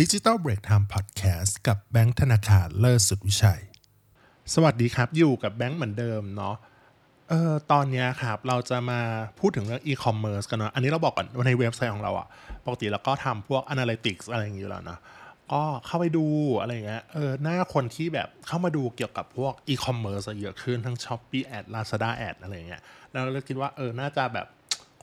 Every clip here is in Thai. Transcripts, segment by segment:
ดิจิ t a ลเบรกไทม์พอดแคสต์กับแบงค์ธนาคารเลิศสุดวิชัย สวัสดีครับ อยู่กับแบงค์เหมือนเดิมเนาะเออตอนนี้ครับ เราจะมาพูดถึงเรื่องอีคอมเมิร์ซกันเนาะอันนี้เราบอกก่อนว่าในเว็บไซต์ของเราอะปกติเราก็ทำพวก Analytics อะไรอย่างเงี้ยแล้วนะก็เข้าไปดูอะไรเงี้ยเออหน้าคนที่แบบเข้ามาดูเกี่ยวกับพวกอีคอมเมิร์ซเยอะขึ้นทั้ง Shopee Ad Lazada Ad อะไรเงี้ยแล้วเราคิดว่าเออน่าจะแบบ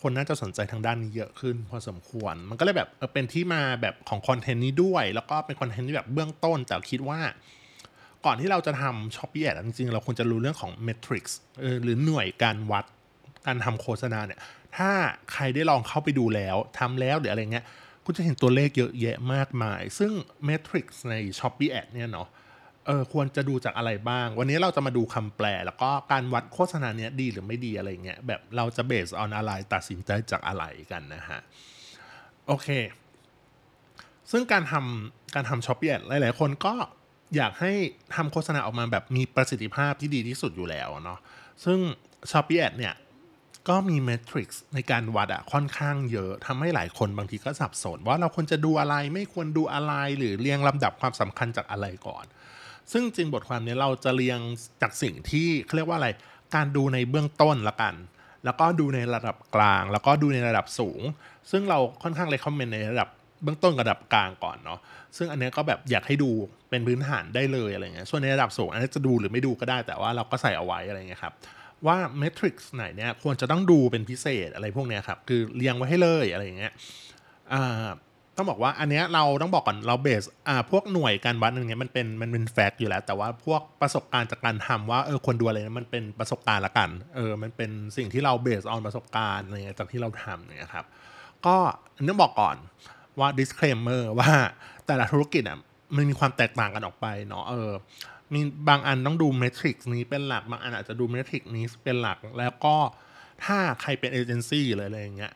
คนน่าจะสนใจทางด้านนี้เยอะขึ้น พอสมควร มันก็เลยแบบเป็นที่มาแบบของคอนเทนต์นี้ด้วย แล้วก็เป็นคอนเทนต์ที่แบบเบื้องต้น แต่คิดว่า ก่อนที่เราจะทำ Shopee Ad จริงๆ เราควรจะรู้เรื่องของ metric หรือหน่วยการวัดการทำโฆษณาเนี่ย ถ้าใครได้ลองเข้าไปดูแล้วทำแล้วหรืออะไรเงี้ยคุณจะเห็นตัวเลขเยอะแยะมากมาย ซึ่ง metric ใน Shopee Ad เนี่ยเนาะ เออควรจะดูจากอะไรบ้าง วันนี้เราจะมาดูคำแปล แล้วก็การวัดโฆษณาเนี้ยดีหรือไม่ดีอะไรเงี้ยแบบเราจะ base on อะไรตัดสินใจจากอะไรกันนะฮะ โอเค ซึ่งการทำการทำ Shopee Ad หลาย ๆ คนก็อยากให้ทำโฆษณาออกมาแบบมีประสิทธิภาพที่ดีที่สุดอยู่แล้วเนาะซึ่ง Shopee Ad เนี่ยก็มี metric ในการวัดอะค่อนข้างเยอะทำให้หลายคนบางทีก็สับสน ว่าเราควรจะดูอะไรไม่ควรดูอะไรหรือเรียงลำดับความสำคัญจากอะไรก่อน ซึ่งจริงบทความนี้เราจะเรียงจากสิ่งที่เขาเรียกว่าอะไร การดูในเบื้องต้นละกัน แล้วก็ดูในระดับกลาง แล้วก็ดูในระดับสูง ซึ่งเราค่อนข้างเลยคอมเมนต์ในระดับเบื้องต้นกับระดับกลางก่อนเนาะ ซึ่งอันนี้ก็แบบอยากให้ดูเป็นพื้นฐานได้เลยอะไรเงี้ย ส่วนในระดับสูงอันนี้จะดูหรือไม่ดูก็ได้ แต่ว่าเราก็ใส่เอาไว้อะไรเงี้ยครับ ว่าเมทริกซ์ไหนเนี่ยควรจะต้องดูเป็นพิเศษอะไรพวกเนี้ยครับ คือเรียงไว้ให้เลยอะไรเงี้ย อ่า ต้องบอกว่าอันเนี้ยเราต้องบอกก่อนเราเบสอ่าพวกหน่วยการวัดอะไรเงี้ยมันเป็นมันเป็นแฟกต์อยู่แล้ว แต่ว่าพวกประสบการณ์จากการทำว่าเออควรดูอะไรนะมันเป็นประสบการณ์ละกันเออมันเป็นสิ่งที่เรา base on ประสบการณ์อะไรเงี้ยจากที่เราทำเนี่ยครับก็อันนี้บอกก่อนว่า disclaimer ว่าแต่ละธุรกิจอะมันมีความแตกต่างกันออกไปเนาะเออมีบางอันต้องดู metric นี้เป็นหลักบางอันอาจจะดู metric นี้เป็นหลัก แล้วก็ถ้าใครเป็นเอเจนซี่หรืออะไรอย่างเงี้ย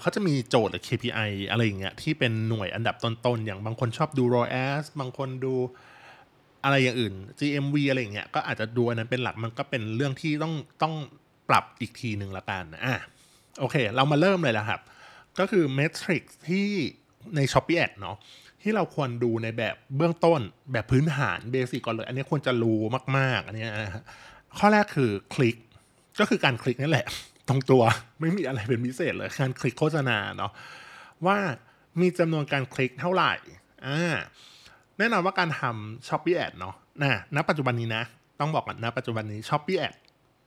เขาจะมีโจทย์หรือ KPI อะไรอย่างเงี้ยที่เป็นหน่วยอันดับต้นๆ อย่างบางคนชอบดู ROAS บางคนดูอะไรอย่างอื่น GMV อะไรอย่างเงี้ยก็อาจจะดูอันนั้นเป็นหลักมันก็เป็นเรื่องที่ต้องต้องปรับอีกทีหนึ่งละกันอะโอเค เรามาเริ่มเลยแล้วครับ ก็คือเมทริกที่ใน s h อ p e e Ad เนาะที่เราควรดูในแบบเบื้องต้นแบบพื้นฐานเบสิกก่อนเลย อันนี้ควรจะรู้มาก ๆ อันนี้นะข้อแรกคือคลิกก็คือการคลิกนั่นแหละ ตรงตัวไม่มีอะไรเป็นพิเศษเลยการคลิกโฆษณาเนาะว่ามีจำนวนการคลิกเท่าไหร่อ่าแน่นอนว่าการทำ s h อ p e e Ad เนาะนะณปัจจุบันนี้นะ ต้องบอกก่อนณปัจจุบันนี้ s h อ p e e Ad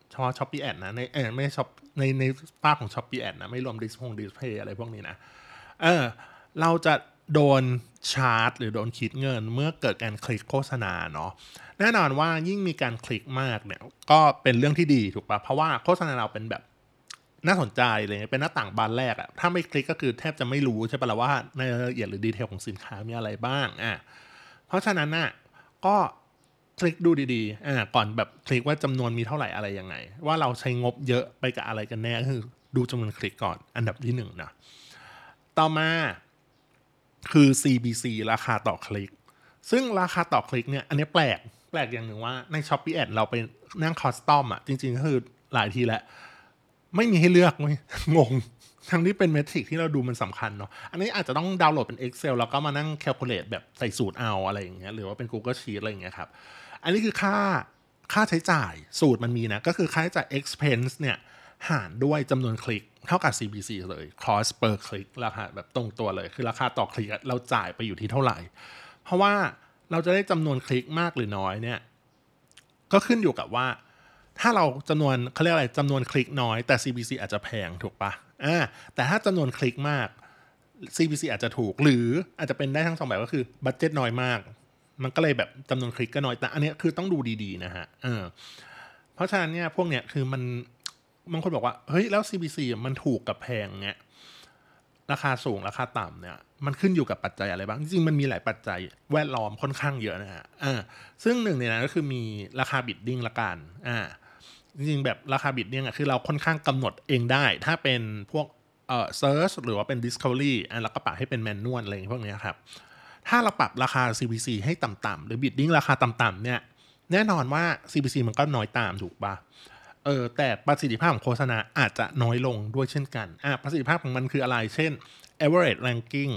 เฉพาะช้อปปี้แอดนะในเออไม่ช็อปในในภาพของ Shopee Ad นะ ไม่รวมดิสพง display อะไรพวกนี้นะ เออ เราจะโดนชาร์จ หรือโดนคิดเงิน เมื่อเกิดการคลิกโฆษณาเนาะแน่นอนว่ายิ่งมีการคลิกมากเนี่ย ก็เป็นเรื่องที่ดีถูกปะเพราะว่าโฆษณาเราเป็นแบบ น่าสนใจเลยเป็นหน้าต่างบานแรกอะถ้าไม่คลิกก็คือแทบจะไม่รู้ใช่ปะละว่าในรายละเอียดหรือดีเทลของสินค้ามีอะไรบ้างอะเพราะฉะนั้นน่ะก็คลิกดูดีๆอ่าก่อนแบบคลิกว่าจำนวนมีเท่าไหร่อะไรยังไง ว่าเราใช้งบเยอะไปกับอะไรกันแน่คือดูจำนวนคลิกก่อนอันดับที่หนึ่งนะต่อมาคือ CBC ราคาต่อคลิก ซึ่งราคาต่อคลิกเนี่ยอันนี้แปลกแปลกอย่างหนึ่งว่าใน s h อ p e e Ad เราไปนั่ง custom อะจริงๆก็คือหลายทีแล้ว ไม่มีให้เลือกไม่งง ทั้งที่เป็น metric ที่เราดูมันสำคัญเนาะอันนี้อาจจะต้องดาวน์โหลดเป็น Excel แล้วก็มานั่ง calculate แบบใส่สูตรเอาอะไรอย่างเงี้ยหรือว่าเป็น Google Sheet อะไรอย่างเงี้ยครับ อันนี้คือค่าค่าใช้จ่ายสูตรมันมีนะ ก็คือค่าใช้จ่าย expense เนี่ยหารด้วยจำนวนคลิกเท่ากับ CPC เลย cost per click ราคาแบบตรงตัวเลย คือราคาต่อคลิกเราจ่ายไปอยู่ที่เท่าไหร่ เพราะว่าเราจะได้จำนวนคลิกมากหรือน้อยเนี่ย ก็ขึ้นอยู่กับว่า ถ้าเราจำนวนเขาเรียกอะไรจำนวนคลิกน้อยแต่ CPC อาจจะแพงถูกปะอ่าแต่ถ้าจำนวนคลิกมาก CPC อาจจะถูก หรืออาจจะเป็นได้ทั้งสองแบบก็คือบัตเจ็ตน้อยมาก มันก็เลยแบบจำนวนคลิกก็น้อยแต่อันนี้คือต้องดูดีๆนะฮะเออเพราะฉะนั้นเนี่ยพวกเนี้ยคือมันบางคนบอกว่าเฮ้ยแล้ว CBC มันถูกกับแพงเนี่ยราคาสูงราคาต่ำเนี่ยมันขึ้นอยู่กับปัจจัยอะไรบ้าง จริงๆมันมีหลายปัจจัยแวดล้อมค่อนข้างเยอะนะฮะอ่าซึ่งหนึ่งในนั้นก็คือมีราคา bidding ละกันอ่า จริงๆแบบราคา bidding อะคือเราค่อนข้างกำหนดเองได้ ถ้าเป็นพวกเอ่อ search หรือว่าเป็น Discovery อะแล้วก็ปรับให้เป็น manual อะไรพวกนี้ครับ ถ้าเราปรับราคา CPC ให้ต่ำๆหรือ bidding ราคาต่ำๆเนี่ยแน่นอนว่า CPC มันก็น้อยตามถูกปะเออแต่ประสิทธิภาพของโฆษณาอาจจะน้อยลงด้วยเช่นกันอะประสิทธิภาพของมันคืออะไร เช่น average ranking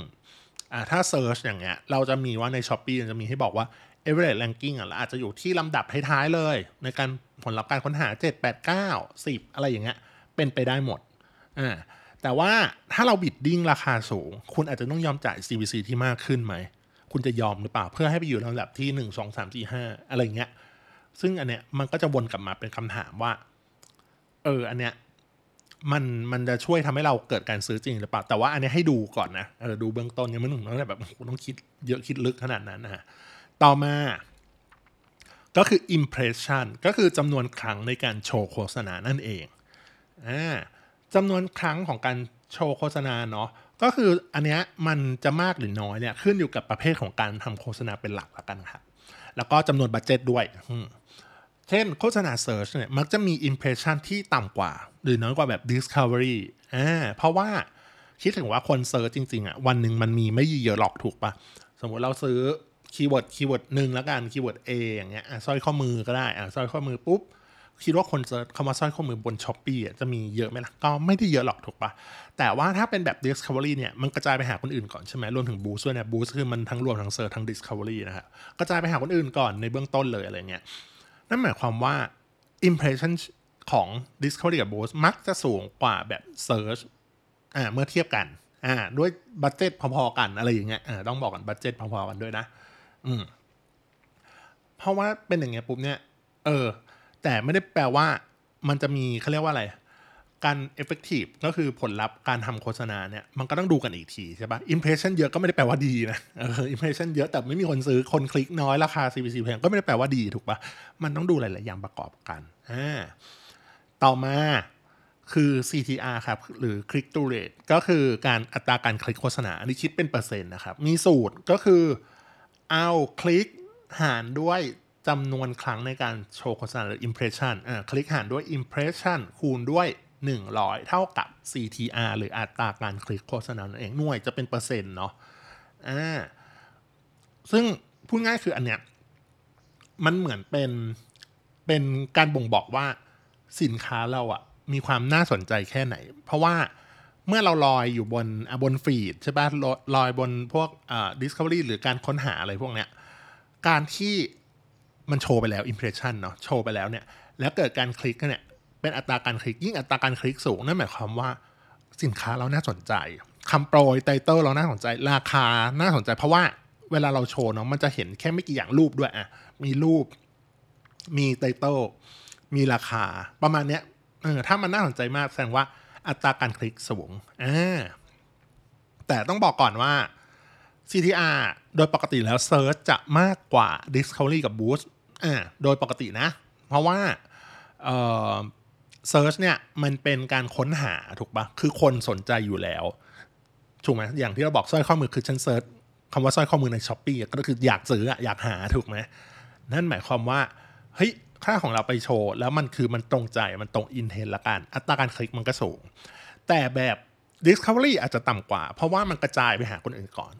อ่าถ้า search อย่างเงี้ยเราจะมีว่าใน s h อ p e e จะมีให้บอกว่า average ranking อะเราอาจจะอยู่ที่ลำดับท้ายๆเลย ในการผลลัพธ์การค้นหา 7 8 9 10 อะไรอย่างเงี้ยเป็นไปได้หมดอ่าแต่ว่าถ้าเราบิดดิ้งราคาสูง คุณอาจจะต้องยอมจ่าย CVC ที่มากขึ้นไหม คุณจะยอมหรือเปล่าเพื่อให้ไปอยู่ลำดับที่ 1 2 3 4 5 อะไรเงี้ยซึ่งอันเนี้ยมันก็จะวนกลับมาเป็นคำถามว่า เอออันเนี้ยมันมันจะช่วยทำให้เราเกิดการซื้อจริงหรือเปล่า แต่ว่าอันนี้ให้ดูก่อนนะเออดูเบื้องต้นยังไม่ต้องแบบต้องคิดเยอะคิดลึกขนาดนั้นนะฮะ ต่อมาก็คือ impression ก็คือจำนวนครั้งในการโชว์โฆษณานั่นเองอ่าจำนวนครั้งของการโชว์โฆษณาเนาะก็คืออันเนี้ยมันจะมากหรือน้อยเนี่ยขึ้นอยู่กับประเภทของการทำโฆษณาเป็นหลักละกันครับแล้วก็จำนวนบัตเจ็ตด้วย เช่นโฆษณา Search เนี่ยมักจะมี Impression ที่ต่ำกว่า หรือน้อยกว่าแบบ Discovery อ่าเพราะว่าคิดถึงว่าคน search จริงๆอะวันหนึ่งมันมีไม่เยอะหรอกถูกปะสมมติเราซื้อ keyword keyword หนึ่งแล้วกัน keyword A อย่างเงี้ยสร้อยข้อมือก็ได้อะสร้อยข้อมือปุ๊บคิดว่าคน search คำว่าสร้อยข้อมือบน Shopee จะมีเยอะไหมล่ะ ก็ไม่ได้เยอะหรอกถูกปะแต่ว่าถ้าเป็นแบบ Discovery เนี่ย มันกระจายไปหาคนอื่นก่อนใช่ไหมรวมถึง boost ด้วยเนี่ย boost คือมันทั้งรวมทั้ง search ทั้ง Discovery นะครับกระจายไปหาคนอื่นก่อนในเบื้องต้นเลยอะไรเงี้ยนั่นหมายความว่า impression ของ Discovery กับ Boost มักจะสูงกว่าแบบ Search อ่าเมื่อเทียบกันอ่าด้วย budget พอๆกันอะไรอย่างเงี้ยอ่าต้องบอกกัน budget พอๆกันด้วยนะ อืมเพราะว่าเป็นอย่างเงี้ยปุ๊บเนี่ย เออ แต่ไม่ได้แปลว่ามันจะมีเขาเรียกว่าอะไร การ effective ก็คือผลลัพธ์การทำโฆษณาเนี่ย มันก็ต้องดูกันอีกทีใช่ปะ impression เยอะก็ไม่ได้แปลว่าดีนะเออ impression เยอะแต่ไม่มีคนซื้อคนคลิกน้อยราคา CPC แพงก็ไม่ได้แปลว่าดีถูกปะมันต้องดูหลาย ๆ อย่างประกอบกันอ่าต่อมาคือ CTR ครับ หรือ click to rate ก็คือการอัตราการคลิกโฆษณา อันนี้คิดเป็นเปอร์เซ็นต์นะครับ มีสูตรก็คือ เอาคลิกหารด้วยจำนวนครั้งในการโชว์โฆษณาหรือ impression อ่าคลิกหารด้วย impression คูณด้วย 100 เท่ากับ CTR หรืออัตราการคลิกโฆษณานั่นเองหน่วยจะเป็นเปอร์เซ็นต์เนาะอ่าซึ่งพูดง่ายคืออันเนี้ยมันเหมือนเป็นเป็นการบ่งบอกว่าสินค้าเราอะมีความน่าสนใจแค่ไหน เพราะว่า เมื่อเราลอยอยู่บนบนฟีดใช่ปะลอยบนพวกอ่า discovery หรือการค้นหาอะไรพวกเนี้ยการที่มันโชว์ไปแล้ว impression เนาะโชว์ไปแล้วเนี่ยแล้วเกิดการคลิกเนี่ยเป็นอัตราการคลิกยิ่งอัตราการคลิกสูงนั่นหมายความว่าสินค้าเราน่าสนใจคำโปรยไตเติลเราน่าสนใจราคาน่าสนใจ เพราะว่าเวลาเราโชว์เนาะมันจะเห็นแค่ไม่กี่อย่างรูปด้วยอะมีรูป มีไตเติลมีราคาประมาณเนี้ยเออถ้ามันน่าสนใจมากแสดงว่า อัตราการคลิกสูงอ่าแต่ต้องบอกก่อนว่า CTR โดยปกติแล้ว Search จะมากกว่า Discovery กับ Boost อ่าโดยปกตินะ เพราะว่าเอ่อ Search เนี่ยมันเป็นการค้นหาถูกปะคือคนสนใจอยู่แล้วถูกไหมอย่างที่เราบอกสร้อยข้อมือคือฉัน search คำว่าสร้อยข้อมือใน Shopee ก็คืออยากซื้ออยากหาถูกไหมนั่นหมายความว่าเฮ้ย ค้าของเราไปโชว์ แล้วมันคือมันตรงใจมันตรง intent ละกัน อัตราการคลิกมันก็สูง แต่แบบ Discovery อาจจะต่ำกว่า เพราะว่ามันกระจายไปหาคนอื่นก่อน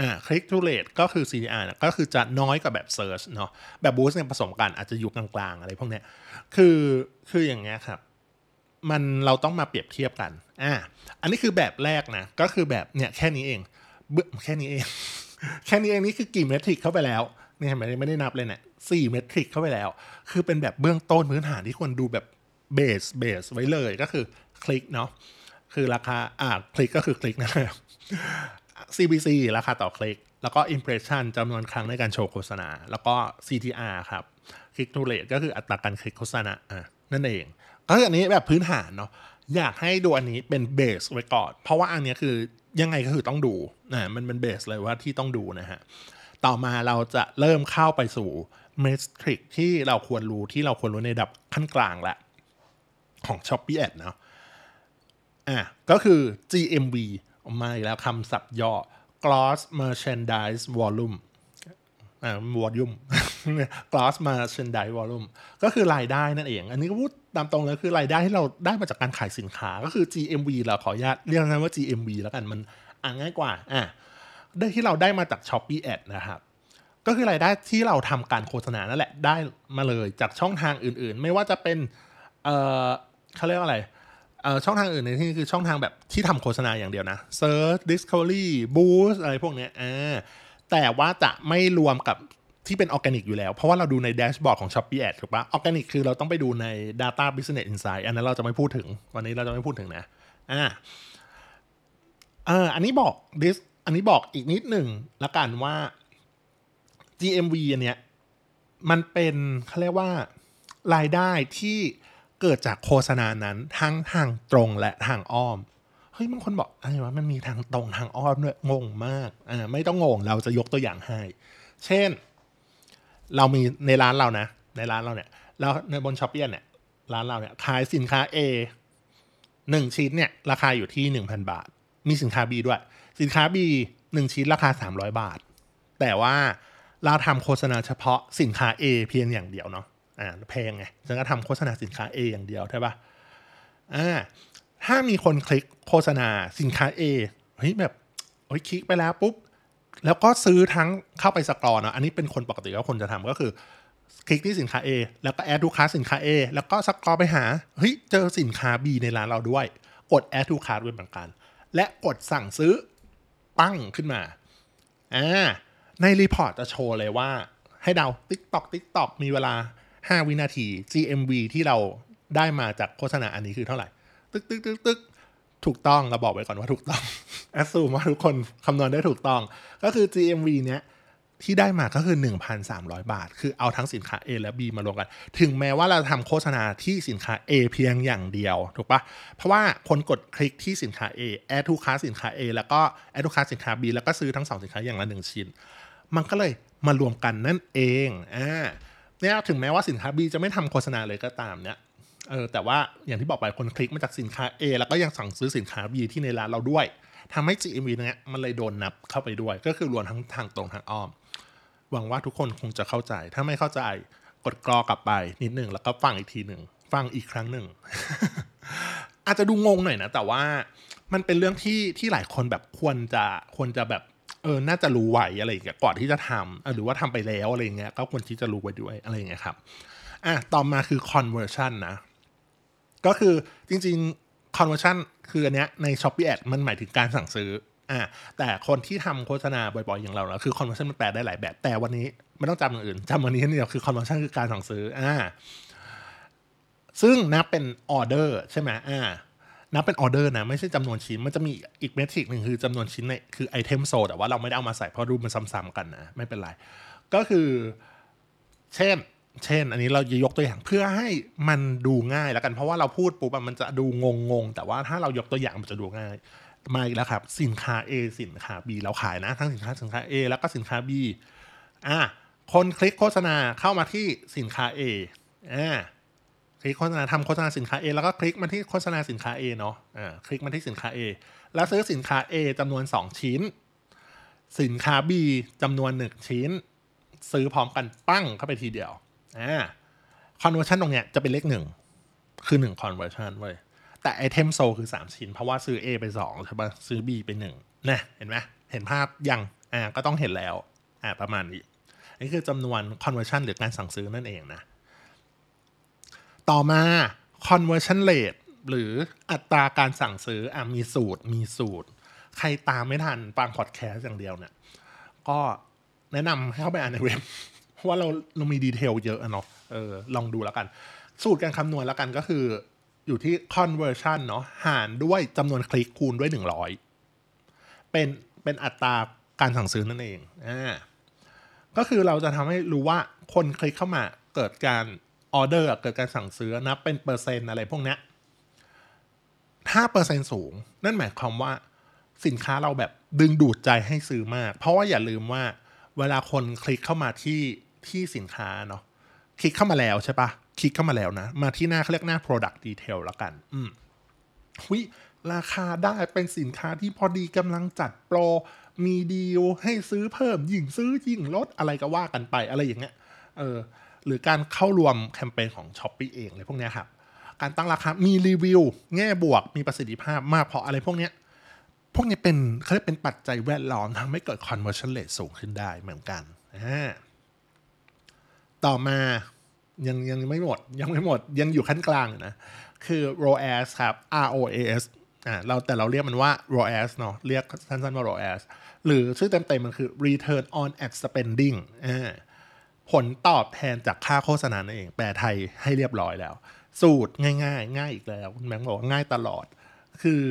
อ่า click through rate ก็คือ CTR นะก็คือจะน้อยกว่าแบบ search เนาะแบบ boost เนี่ยผสมกันอาจจะอยู่กลางๆ อะไรพวกเนี้ยคือคืออย่างเงี้ยครับ มันเราต้องมาเปรียบเทียบกันอ่าอันนี้คือแบบแรกนะ ก็คือแบบเนี่ยแค่นี้เองแค่นี้เอง แค่นี้เองนี่คือกี่เมทริกเข้าไปแล้ว นี่เห็นไหมไม่ได้นับเลยเนี่ยสี่เมทริกเข้าไปแล้ว คือเป็นแบบเบื้องต้นพื้นฐานที่ควรดูแบบเบสเบสไว้เลยก็คือคลิกเนาะคือราคาอ่าคลิกก็คือคลิกนะครับ CPC ราคาต่อคลิก แล้วก็ Impression จำนวนครั้งในการโชว์โฆษณา แล้วก็ CTR ครับ Click to Rate ก็คืออัตราการคลิกโฆษณาอะนั่นเองก็คืออันนี้แบบพื้นฐานเนาะอยากให้ดูอันนี้เป็นเบสไว้ก่อน เพราะว่าอันนี้คือยังไงก็คือต้องดูนะมันเป็นเบสเลยว่าที่ต้องดูนะฮะ ต่อมาเราจะเริ่มเข้าไปสู่เมทริกที่เราควรรู้ที่เราควรรู้ในดับขั้นกลางละของ Shopee Ad เนาะอะก็คือ GMV มาอีกแล้วคำศัพท์ย่อ Gross Merchandise Volume อ่า volume gross merchandise volume ก็คือรายได้นั่นเอง อันนี้ก็พูดตามตรงเลยคือรายได้ที่เราได้มาจากการขายสินค้าก็คือ GMV เราขออนุญาตเรียกนั้นว่า GMV แล้วกันมันอ่านง่ายกว่า อะ ที่เราได้มาจาก Shopee Ad นะครับก็คือรายได้ที่เราทำการโฆษณานั่นแหละได้มาเลยจากช่องทางอื่นๆ ไม่ว่าจะเป็นเออเขาเรียกว่าอะไรเออช่องทางอื่นในที่นี้คือช่องทางแบบที่ทำโฆษณาอย่างเดียวนะ Search Discovery Boost อะไรพวกเนี้ยอ่าแต่ว่าจะไม่รวมกับที่เป็นออร์แกนิกอยู่แล้ว เพราะว่าเราดูใน dashboard ของ Shopee Ads ถูกปะออร์แกนิกคือเราต้องไปดูใน Data Business Insight อันนั้นเราจะไม่พูดถึง วันนี้เราจะไม่พูดถึงนะอ่าเอออันนี้บอกดิ อันนี้บอกอีกนิดหนึ่งละกันว่า GMV อันเนี้ยมันเป็นเขาเรียกว่ารายได้ที่เกิดจากโฆษณานั้นทั้งทางตรงและทางอ้อม เฮ้ยบางคนบอกอะไรวะมันมีทางตรงทางอ้อมด้วยงงมากอ่าไม่ต้องงงเราจะยกตัวอย่างให้ เช่น เรามีในร้านเรานะ ในร้านเราเนี่ยเราในบนช้อปปี้เนี่ยร้านเราเนี่ยขายสินค้า A หนึ่งชิ้นเนี่ยราคาอยู่ที่หนึ่งพันบาท มีสินค้า B ด้วย สินค้า B หนึ่งชิ้นราคาสามร้อยบาท แต่ว่าเราทำโฆษณาเฉพาะสินค้า A เพียงอย่างเดียวเนาะอ่าแพงไงฉันก็ทำโฆษณาสินค้า A อย่างเดียวใช่ปะอ่าถ้ามีคนคลิกโฆษณาสินค้า A เฮ้ยแบบเฮ้ยคลิกไปแล้วปุ๊บ แล้วก็ซื้อทั้งเข้าไปสกรอเนาะอันนี้เป็นคนปกติก็คนจะทำก็คือคลิกที่สินค้า A แล้วก็แอดทูคาสินค้า A แล้วก็สกรอไปหาเฮ้ยเจอสินค้า B ในร้านเราด้วย กด add to cart ด้วยเหมือนกัน และกดสั่งซื้อ ปั้งขึ้นมาอ่าใน report จะโชว์เลยว่า ให้เดา ติ๊กตอก ติ๊กตอก มีเวลา 5 วินาที GMV ที่เราได้มาจากโฆษณาอันนี้คือเท่าไหร่ ตึกตึกตึกตึกถูกต้องเราบอกไว้ก่อนว่าถูกต้อง assume ว่าทุกคนคำนวณได้ถูกต้อง ก็คือ GMV เนี้ย ที่ได้มาก็คือ 1,300 บาท คือเอาทั้งสินค้า A และ B มารวมกัน ถึงแม้ว่าเราทำโฆษณาที่สินค้า A เพียงอย่างเดียว ถูกปะเพราะว่าคนกดคลิกที่สินค้า A แอดทูค้าสินค้า A แล้วก็แอดทูค้าสินค้า B แล้วก็ซื้อทั้งสองสินค้าอย่างละหนึ่งชิ้น มันก็เลยมารวมกันนั่นเองอ่าเนี่ยถึงแม้ว่าสินค้า B จะไม่ทำโฆษณาเลยก็ตามเนี่ยเออแต่ว่าอย่างที่บอกไปคนคลิกมาจากสินค้า A แล้วก็ยังสั่งซื้อสินค้า B ที่ในร้านเราด้วยทำให้ GMV เนี้ยมันเลยโดนนับเข้าไปด้วย ก็คือรวมทั้งทางตรงทางอ้อม หวังว่าทุกคนคงจะเข้าใจ ถ้าไม่เข้าใจกดกรอกลับไปนิดหนึ่งแล้วก็ฟังอีกทีหนึ่งฟังอีกครั้งหนึ่ง อาจจะดูงงหน่อยนะ แต่ว่ามันเป็นเรื่องที่ที่หลายคนแบบควรจะควรจะแบบเออ น่าจะรู้ไว้อะไรอย่างเงี้ยก่อนที่จะทำหรือว่าทำไปแล้วอะไรเงี้ยก็ควรที่จะรู้ไว้ด้วยอะไรอย่างเงี้ยครับ อะ ต่อมาคือ conversion นะ ก็คือจริง ๆ conversion คืออันเนี้ยใน Shopee Ad มันหมายถึงการสั่งซื้อ อ่าแต่คนที่ทำโฆษณาบ่อยๆอย่างเราแล้วคือ conversion มันแปลได้หลายแบบ แต่วันนี้ไม่ต้องจำอย่างอื่นจำวันนี้นี่เดียวคือ conversion คือการสั่งซื้ออ่าซึ่งนับเป็นออเดอร์ใช่ไหมอ่านับเป็นออเดอร์นะไม่ใช่จำนวนชิ้น มันจะมีอีก metric หนึ่งคือจำนวนชิ้นในคือ item sold แต่ว่าเราไม่ได้เอามาใส่เพราะรูปมันซ้ำๆกันนะ ไม่เป็นไร ก็คือเช่น เช่น อันนี้เราจะยกตัวอย่างเพื่อให้มันดูง่ายแล้วกันเพราะว่าเราพูดปุ๊บมันจะดูงงๆ แต่ว่าถ้าเรายกตัวอย่างมันจะดูง่าย มาอีกแล้วครับ สินค้า A สินค้า B เราขายนะ ทั้งสินค้าสินค้า A แล้วก็สินค้า B อะคนคลิกโฆษณาเข้ามาที่สินค้า A อ่าคลิกโฆษณาทำโฆษณาสินค้า A แล้วก็คลิกมาที่โฆษณาสินค้า A เนาะอ่าคลิกมาที่สินค้า A แล้วซื้อสินค้า A จำนวน 2 ชิ้น สินค้า B จำนวน 1 ชิ้น ซื้อพร้อมกันปั้งเข้าไปทีเดียวอ่า conversion ตรงเนี้ยจะเป็นเลขหนึ่งคือหนึ่ง conversion เว้ย แต่ไอเทมโซคือ 3 ชิ้น เพราะว่าซื้อ A ไป 2 ใช่ปะซื้อ B ไป1นะเห็นไหมเห็นภาพยังอ่าก็ต้องเห็นแล้วอ่าประมาณนี้นี่คือจำนวน conversion หรือการสั่งซื้อนั่นเองนะ ต่อมา conversion rate หรืออัตราการสั่งซื้ออะมีสูตรมีสูตร ใครตามไม่ทันฟังพอดแคสต์อย่างเดียวเนี่ยก็แนะนำให้เข้าไปอ่านในเว็บเพราะว่าเราเรามี detail เยอะอะเนาะเออลองดูแล้วกัน สูตรการคำนวณแล้วกันก็คือ อยู่ที่ conversion เนาะหารด้วยจำนวนคลิกคูณด้วย 100 เป็นเป็นอัตราการสั่งซื้อนั่นเองอ่าก็คือเราจะทำให้รู้ว่าคนคลิกเข้ามาเกิดการออเดอร์เกิดการสั่งซื้อนับเป็นเปอร์เซ็นต์อะไรพวกนี้ถ้าเปอร์เซ็นต์สูง นั่นหมายความว่าสินค้าเราแบบดึงดูดใจให้ซื้อมาก เพราะว่าอย่าลืมว่าเวลาคนคลิกเข้ามาที่ที่สินค้าเนาะคลิกเข้ามาแล้วใช่ปะ คลิกเข้ามาแล้วนะ มาที่หน้าเขาเรียกหน้า product detail แล้วกัน อืมวิราคาได้เป็นสินค้าที่พอดีกำลังจัดโปร มีดีลให้ซื้อเพิ่ม ยิ่งซื้อยิ่งลดอะไรก็ว่ากันไปอะไรอย่างเงี้ย เออ หรือการเข้ารวมแคมเปญของ s h อ p e e เองอะไรพวกเนี้ยครับ การตั้งราคา มีรีวิว แง่บวก มีประสิทธิภาพมากเพราะอะไรพวกเนี้ย พวกนี้เป็นเขาเรียกเป็นปัจจัยแวดล้อมทำให้เกิด conversion rate สูงขึ้นได้เหมือนกัน ต่อมา ยังยังไม่หมด ยังไม่หมด ยังอยู่ขั้นกลางนะ คือ ROAS ครับ ROAS อ่าเราแต่เราเรียกมันว่า ROAS เนาะเรียกสั้นๆว่า ROAS หรือชื่อเต็มๆมันคือ Return on Ad Spending อ่าผลตอบแทนจากค่าโฆษณานั่นเอง แปลไทยให้เรียบร้อยแล้ว สูตรง่ายๆ ง่ายอีกแล้วคุณแบงค์บอกว่าง่ายตลอด คือ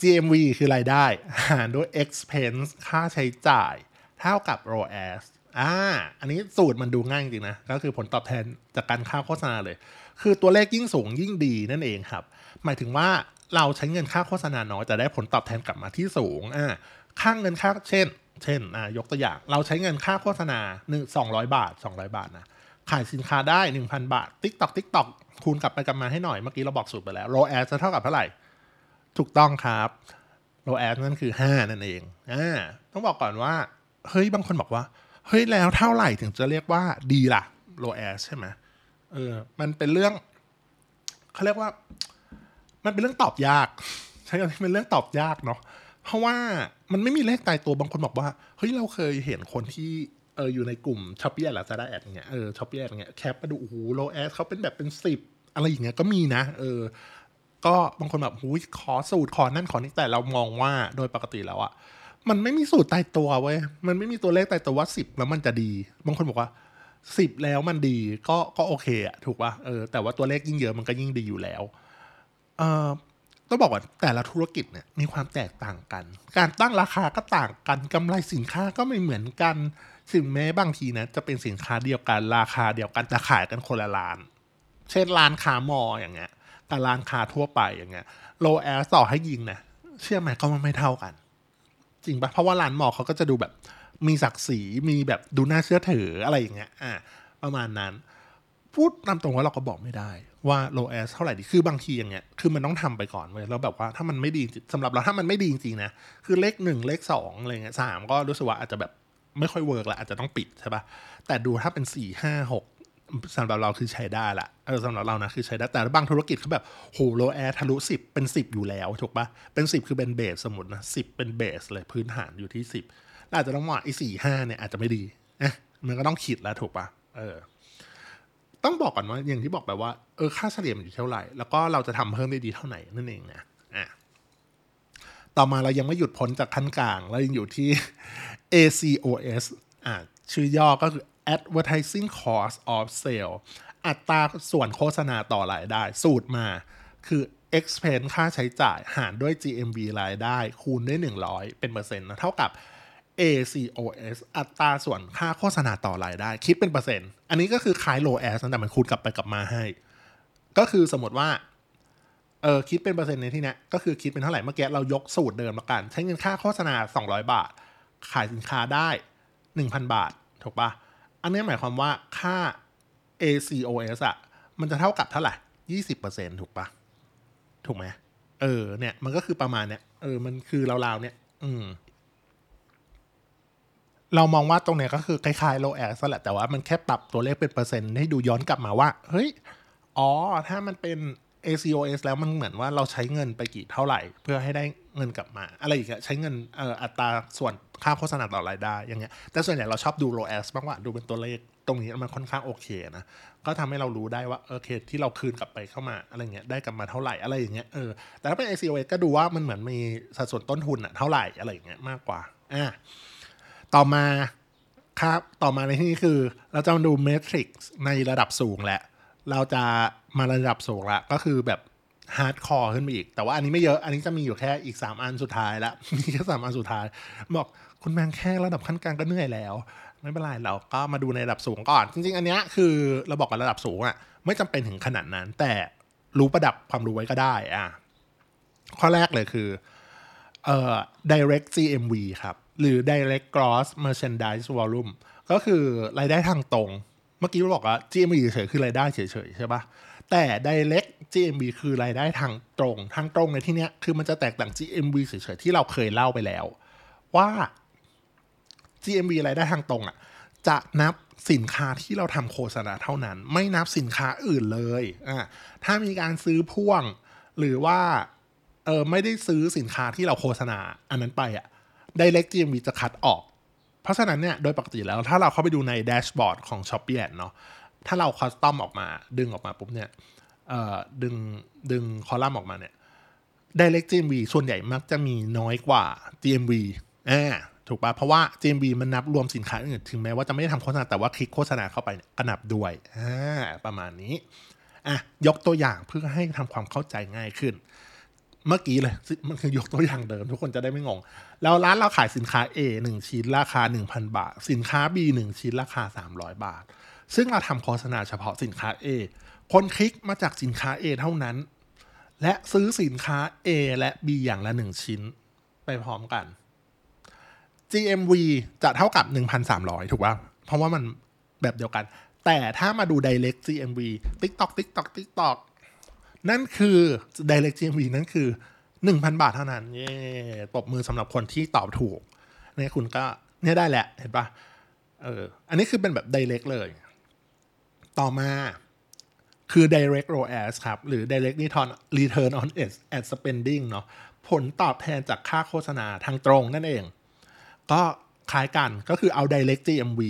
GMV คือรายได้ หารด้วย expense ค่าใช้จ่าย เท่ากับ ROAS อ่า อันนี้สูตรมันดูง่ายจริงนะ ก็คือผลตอบแทนจากการค่าโฆษณาเลย คือตัวเลขยิ่งสูงยิ่งดีนั่นเองครับ หมายถึงว่าเราใช้เงินค่าโฆษณาน้อยแต่ได้ผลตอบแทนกลับมาที่สูง อ่า ค่างเงินค่าเช่น เช่น อ่า ยกตัวอย่าง เราใช้เงินค่าโฆษณาหนึ่งสองร้อยบาทสองร้อยบาทนะ ขายสินค้าได้หนึ่งพันบาท ติ๊กตอกติ๊กตอกคูณกลับไปกลับมาให้หน่อย เมื่อกี้เราบอกสูตรไปแล้ว ROAS จะเท่ากับเท่าไหร่ ถูกต้องครับ ROAS นั่นคือ5นั่นเอง อ่า ต้องบอกก่อนว่า เฮ้ย บางคนบอกว่า เฮ้ยแล้วเท่าไหร่ถึงจะเรียกว่าดีล่ะ ROAS ใช่ไหมเออ มันเป็นเรื่องเขาเรียกว่า มันเป็นเรื่องตอบยากใช่ไหมเป็นเรื่องตอบยากเนาะเพราะว่ามันไม่มีเลขตายตัวบางคนบอกว่าเฮ้ยเราเคยเห็นคนที่เอออยู่ในกลุ่ม Shopee Ads Lazada Ads เงี้ยเออ Shopee Ads เงี้ยแคปมาดูโอ้โห ROAS เขาเป็นแบบเป็นสิบอะไรอย่างเงี้ยก็มีนะ เออ ก็บางคนแบบหูยขอสูตรขอนั่นขอนี่แต่เรามองว่าโดยปกติแล้วอะ มันไม่มีสูตรตายตัวเว้ย มันไม่มีตัวเลขตายตัวว่าสิบแล้วมันจะดี บางคนบอกว่าสิบแล้วมันดี ก็ก็โอเคอะถูกป่ะเออแต่ว่าตัวเลขยิ่งเยอะมันก็ยิ่งดีอยู่แล้ว เออต้องบอกว่าแต่ละธุรกิจเนี่ยมีความแตกต่างกัน การตั้งราคาก็ต่างกันกำไรสินค้าก็ไม่เหมือนกันถึงแม้บางทีนะจะเป็นสินค้าเดียวกันราคาเดียวกันแต่ขายกันคนละร้าน เช่นร้านค้ามออย่างเงี้ยกับร้านค้าทั่วไปอย่างเงี้ยโลแอสต่อให้ยิงนะเชื่อไหมก็มันไม่เท่ากัน จริงปะเพราะว่าร้านหมอเขาก็จะดูแบบมีศักดิ์ศรีมีแบบดูน่าเชื่อถืออะไรอย่างเงี้ยอ่าประมาณนั้น พูดตามตรงว่าเราก็บอกไม่ได้ว่า ROAS เท่าไหร่ดีคือบางทีอย่างเงี้ยคือมันต้องทำไปก่อนเว้ยแล้วแบบว่าถ้ามันไม่ดีสำหรับเราถ้ามันไม่ดีจริงๆนะคือเลขหนึ่งเลขสองอะไรเงี้ยสามก็รู้สึกว่าอาจจะแบบไม่ค่อย work ละอาจจะต้องปิดใช่ปะแต่ดูถ้าเป็นสี่ห้าหก สำหรับเราคือใช้ได้ละเออสำหรับเรานะคือใช้ได้แต่บางธุรกิจเขาแบบโห ROAS ทะลุสิบเป็นสิบอยู่แล้วถูกปะเป็นสิบคือเป็นเบสสมมตินะสิบเป็นเบสเลยพื้นฐานอยู่ที่สิบอาจจะต้องมองไอ้สี่ห้าเนี่ยอาจจะไม่ดีนะมันก็ต้องคิดแล้วถูกปะเออ ต้องบอกก่อนว่าอย่างที่บอกไปว่าเออค่าเฉลี่ยมันอยู่เท่าไหร่ แล้วก็เราจะทำเพิ่มได้ดีเท่าไหร่นั่นเองนะอะต่อมาเรายังไม่หยุดพ้นจากขั้นกลางเรายังอยู่ที่ ACOS อะชื่อย่อก็คือ advertising cost of sale อัตราส่วนโฆษณาต่อรายได้ สูตรมาคือ expense ค่าใช้จ่ายหารด้วย GMV รายได้คูณด้วย 100 เป็นเปอร์เซ็นต์นะเท่ากับ ACOS อัตราส่วนค่าโฆษณาต่อรายได้ คิดเป็นเปอร์เซ็นต์ อันนี้ก็คือคล้าย low as แต่มันคูณกลับไปกลับมาให้ ก็คือสมมติว่าเออคิดเป็นเปอร์เซ็นต์ในที่เนี้ยก็คือคิดเป็นเท่าไหร่เมื่อกี้เรายกสูตรเดิมละกัน ใช้เงินค่าโฆษณา 200 บาท ขายสินค้าได้ 1,000 บาท ถูกปะ อันนี้หมายความว่าค่า ACOS อะมันจะเท่ากับเท่าไหร่ยี่สิบเปอร์เซ็นถูกปะถูกไหมเออ เนี่ย มันก็คือประมาณเนี้ยเออ มันคือราวๆเนี่ย อืม เรามองว่าตรงเนี้ยก็คือคล้ายๆ low as แหละ แต่ว่ามันแค่ปรับตัวเลขเป็นเปอร์เซ็นต์ให้ดูย้อนกลับมาว่า เฮ้ย อ๋อ ถ้ามันเป็น ACOS แล้วมันเหมือนว่าเราใช้เงินไปกี่เท่าไหร่ เพื่อให้ได้ เงินกลับมา อะไรอีกใช้เงินอัตราส่วนค่าโฆษณาต่อรายได้อย่างเงี้ยแต่ส่วนใหญ่เราชอบดู ROAS มากกว่าดูเป็นตัวเลขตรงนี้มันค่อนข้างโอเคนะก็ทำให้เรารู้ได้ว่าโอเคที่เราคืนกลับไปเข้ามาอะไรเงี้ยได้กลับมาเท่าไหร่อะไรอย่างเงี้ยเออแต่ถ้าเป็น ACOS ก็ดูว่ามันเหมือนมีสัดส่วนต้นทุนอะเท่าไหร่อะไรอย่างเงี้ยมากกว่าอ่าต่อมาครับต่อมาในที่นี้คือ เราจะมาดู metrics ในระดับสูงแหละ เราจะมาระดับสูงละก็คือแบบ hardcore ขึ้นไปอีก แต่ว่าอันนี้ไม่เยอะ อันนี้จะมีอยู่แค่อีก 3 อันสุดท้ายละมีแค่สามอันสุดท้าย บอกคุณแมงแค่ระดับขั้นกลางก็เหนื่อยแล้ว ไม่เป็นไรเราก็มาดูในระดับสูงก่อน จริง ๆ อันเนี้ยคือเราบอกกันระดับสูงอะไม่จำเป็นถึงขนาดนั้น แต่รู้ประดับความรู้ไว้ก็ได้อะข้อแรกเลยคือเอ่อ direct GMV ครับ หรือ direct gross merchandise volume ก็คือรายได้ทางตรง เมื่อกี้เราบอกว่า GMV เฉยๆคือรายได้เฉยๆใช่ปะแต่ direct GMV คือรายได้ทางตรง ทางตรงในที่เนี้ยคือมันจะแตกต่าง GMV เฉยๆที่เราเคยเล่าไปแล้ว ว่า GMV รายได้ทางตรงอะจะนับสินค้าที่เราทำโฆษณาเท่านั้น ไม่นับสินค้าอื่นเลยอะถ้ามีการซื้อพ่วง หรือว่าเออไม่ได้ซื้อสินค้าที่เราโฆษณาอันนั้นไปอะ direct GMV จะคัดออก เพราะฉะนั้นเนี่ยโดยปกติแล้วถ้าเราเข้าไปดูในแดชบอร์ดของ s h o p e e เนาะถ้าเราคัสตอมออกมาดึงออกมาปุ๊บเนี่ย ดึงดึงคอลัมน์ออกมาเนี่ย Direct GMV ส่วนใหญ่มักจะมีน้อยกว่า GMV อ่าถูกปะเพราะว่า GMV มันนับรวมสินค้าอื่นถึงแม้ว่าจะไม่ได้ทำโฆษณาแต่ว่าคลิกโฆษณาเข้าไปเนี่ยก็นับด้วยอ่าประมาณนี้อะยกตัวอย่างเพื่อให้ทำความเข้าใจง่ายขึ้น เมื่อกี้เลยมันคือยกตัวอย่างเดิม ทุกคนจะได้ไม่งง แล้วร้านเราขายสินค้า A 1 ชิ้นราคา 1,000 บาท สินค้า B 1 ชิ้นราคา 300 บาท ซึ่งเราทำโฆษณาเฉพาะสินค้า A คนคลิกมาจากสินค้า A เท่านั้น และซื้อสินค้า A และ B อย่างละ 1 ชิ้น ไปพร้อมกัน GMV จะเท่ากับ 1,300 ถูกป่ะ เพราะว่ามันแบบเดียวกัน แต่ถ้ามาดู direct GMV TikTok TikTok TikTok นั่นคือ direct GMV นั่นคือ 1,000 บาทเท่านั้น เย่ตบมือสำหรับคนที่ตอบถูกเนี่ยคุณก็เนี่ยได้แหละ เห็นปะเออ อันนี้คือเป็นแบบ direct เลย ต่อมา คือ direct ROAS ครับ หรือ direct return return on ad spending เนาะผลตอบแทนจากค่าโฆษณาทางตรงนั่นเอง ก็คล้ายกันก็คือเอา direct GMV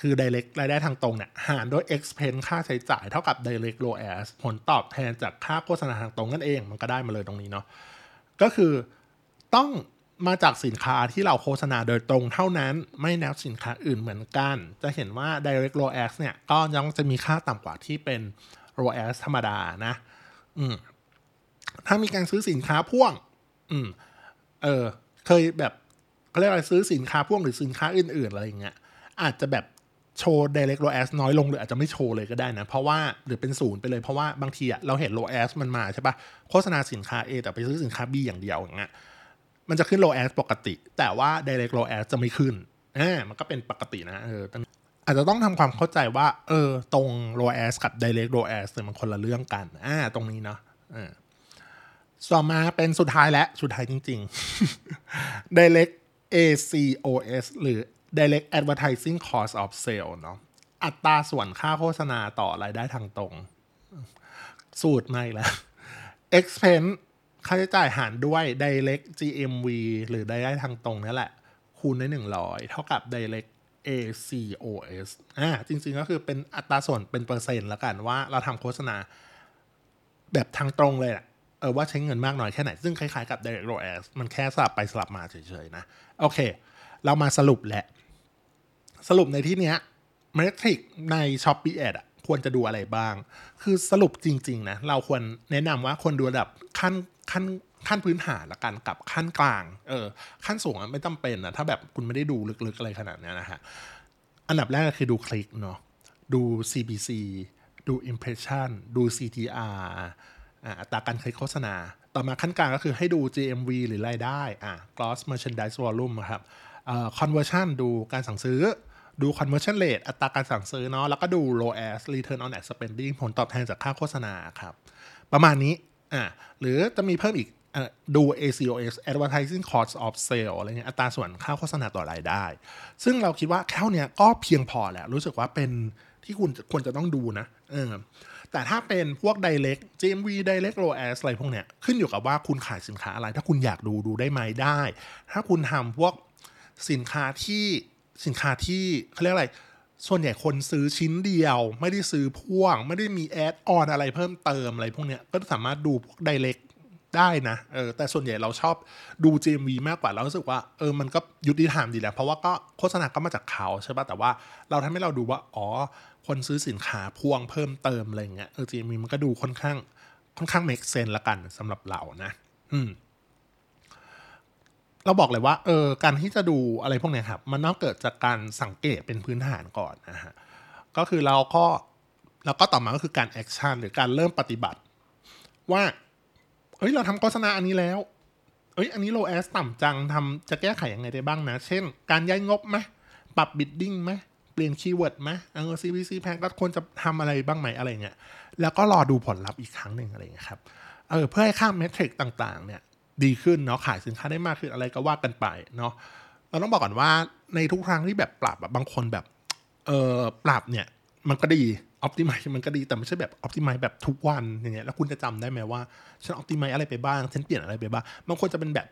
คือ direct รายได้ทางตรงเนี่ยหารด้วย expense ค่าใช้จ่ายเท่ากับ direct ROAS ผลตอบแทนจากค่าโฆษณาทางตรงนั่นเอง มันก็ได้มาเลยตรงนี้เนาะก็คือต้อง มาจากสินค้าที่เราโฆษณาโดยตรงเท่านั้น ไม่แนวสินค้าอื่นเหมือนกัน จะเห็นว่า direct ROAS เนี่ย ก็ยังจะมีค่าต่ำกว่าที่เป็น ROAS ธรรมดานะ อืม ถ้ามีการซื้อสินค้าพ่วง อืม เออ เคยแบบเขาเรียกอะไรซื้อสินค้าพ่วงหรือสินค้าอื่นๆอะไรอย่างเงี้ย อาจจะแบบโชว์ direct ROAS น้อยลงหรืออาจจะไม่โชว์เลยก็ได้นะ เพราะว่าหรือเป็นศูนย์ไปเลยเพราะว่าบางทีอะเราเห็น ROAS มันมาใช่ปะโฆษณาสินค้า A แต่ไปซื้อสินค้า B อย่างเดียวอย่างเงี้ย มันจะขึ้น ROAS ปกติ แต่ว่า direct ROAS จะไม่ขึ้นอ่ามันก็เป็นปกตินะเอออาจจะต้องทำความเข้าใจว่า เออ ตรง ROAS กับ direct ROAS เนี่ยมันคนละเรื่องกันอ่าตรงนี้เนาะอ่าต่อมาเป็นสุดท้ายและสุดท้ายจริง ๆ direct ACOS หรือ direct advertising cost of sale เนาะอัตราส่วนค่าโฆษณาต่อรายได้ทางตรง สูตรไม่แล้ว expense ค่าใช้จ่ายหารด้วย direct GMV หรือรายได้ทางตรงนี่แหละ คูณด้วย100 เท่ากับ direct ACOS อ่าจริงๆก็คือเป็นอัตราส่วนเป็นเปอร์เซ็นต์ละกันว่าเราทำโฆษณาแบบทางตรงเลยอะเออว่าใช้เงินมากน้อยแค่ไหน ซึ่งคล้ายๆกับ direct ROAS มันแค่สลับไปสลับมาเฉยๆนะ โอเค เรามาสรุปแหละ สรุปในที่เนี้ยเมทริกใน Shopee Ad อะควรจะดูอะไรบ้าง คือสรุปจริง ๆ นะ เราควรแนะนำว่าควรดูระดับขั้น ขั้นขั้นพื้นฐานละกันกับขั้นกลาง เออ ขั้นสูงไม่จำเป็นนะถ้าแบบคุณไม่ได้ดูลึกๆอะไรขนาดนี้นะฮะ อันดับแรกก็คือดูคลิกเนาะ ดู CPC ดู Impression ดู CTR อัตราการคลิกโฆษณา ต่อมาขั้นกลางก็คือให้ดู GMV หรือรายได้ อ่า Gross Merchandise Volume ครับเอ่อ Conversion ดูการสั่งซื้อ ดู conversion rate อัตราการสั่งซื้อเนาะ แล้วก็ดู ROAS return on ad spending ผลตอบแทนจากค่าโฆษณาครับ ประมาณนี้ อ่าหรือจะมีเพิ่มอีกดู ACOS advertising cost of sale อะไรเงี้ยอัตราส่วนค่าโฆษณาต่อรายได้ ซึ่งเราคิดว่าแค่เนี้ยก็เพียงพอแล้วรู้สึกว่าเป็นที่คุณควรจะต้องดูนะเออแต่ถ้าเป็นพวก direct GMV direct ROAS อะไรพวกเนี้ยขึ้นอยู่กับว่าคุณขายสินค้าอะไร ถ้าคุณอยากดูดูได้ไหมได้ ถ้าคุณทำพวกสินค้าที่สินค้าที่เขาเรียกอะไร ส่วนใหญ่คนซื้อชิ้นเดียว ไม่ได้ซื้อพ่วง ไม่ได้มีแอดออนอะไรเพิ่มเติมอะไรพวกเนี้ยก็สามารถดูพวก direct ได้นะเออแต่ส่วนใหญ่เราชอบดู GMV มากกว่าเรารู้สึกว่าเออมันก็ยุติธรรมดีแหละเพราะว่าก็โฆษณาก็มาจากเขาใช่ป่ะแต่ว่าเราทำให้เราดูว่าอ๋อคนซื้อสินค้าพ่วงเพิ่มเติมอะไรเงี้ยเออ GMV มันก็ดูค่อนข้างค่อนข้าง make sense ละกันสำหรับเรานะ อืม เราบอกเลยว่าเออการที่จะดูอะไรพวกนี้ครับ มันต้องเกิดจากการสังเกตเป็นพื้นฐานก่อนนะฮะก็คือเราก็แล้วก็ต่อมาก็คือการ action หรือการเริ่มปฏิบัติ ว่าเอ้ยเราทำโฆษณาอันนี้แล้วเอ้ยอันนี้ ROAS ต่ำจังทำจะแก้ไขยังไงได้บ้างนะ เช่น การย้ายงบไหมปรับ bidding ไหมเปลี่ยน keyword ไหมเออ CPC แพงก็ควรจะทำอะไรบ้างไหมอะไรเงี้ยแล้วก็รอดูผลลัพธ์อีกครั้งหนึ่งอะไรเงี้ยครับเออเพื่อให้ค่าเมทริกต่าง ๆ เนี่ย ดีขึ้นเนาะขายสินค้าได้มากขึ้นอะไรก็ว่ากันไปเนาะเราต้องบอกก่อนว่าในทุกครั้งที่แบบปรับแบบบางคนแบบเออปรับเนี่ยมันก็ดีออ t ติ i z e มันก็ดีแต่ไม่ใช่แบบออ t ติ i z e แบบทุกวันอย่างเงี้ยแล้วคุณจะจำได้ไหมว่าฉันออ t ติ i z e อะไรไปบ้างฉันเปลี่ยนอะไรไปบ้างบางคนจะเป็นแบบ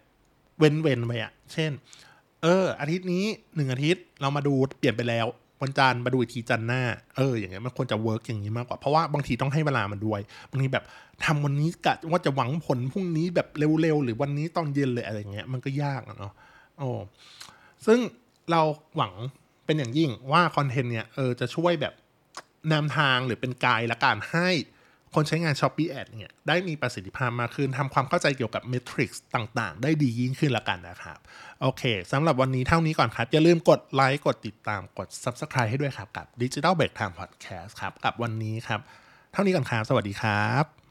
เว้นเว้นไปอะเช่น เออ อาทิตย์นี้หนึ่งอาทิตย์เรามาดูเปลี่ยนไปแล้ว วันจันทร์มาดูอีกทีจันทร์หน้า เออ อย่างเงี้ยมันควรจะ work อย่างนี้มากกว่า เพราะว่าบางทีต้องให้เวลามันด้วย บางทีแบบทำวันนี้กะว่าจะหวังผลพรุ่งนี้แบบเร็วๆ หรือวันนี้ตอนเย็นเลยอะไรเงี้ย มันก็ยากเนาะ โอ้ ซึ่งเราหวังเป็นอย่างยิ่งว่า content เนี่ย เออ จะช่วยแบบนำทางหรือเป็นไกด์ละกันให้ คนใช้งาน Shopee Ads เนี่ยได้มีประสิทธิภาพมากขึ้นทำความเข้าใจเกี่ยวกับ metrics ต่างๆ ได้ดียิ่งขึ้นละกันนะครับโอเคสำหรับวันนี้เท่านี้ก่อนครับ อย่าลืมกดไลค์กดติดตามกด Subscribe ให้ด้วยครับ กับ Digital Break Time Podcast ครับ กับวันนี้ครับ เท่านี้ก่อนครับ สวัสดีครับ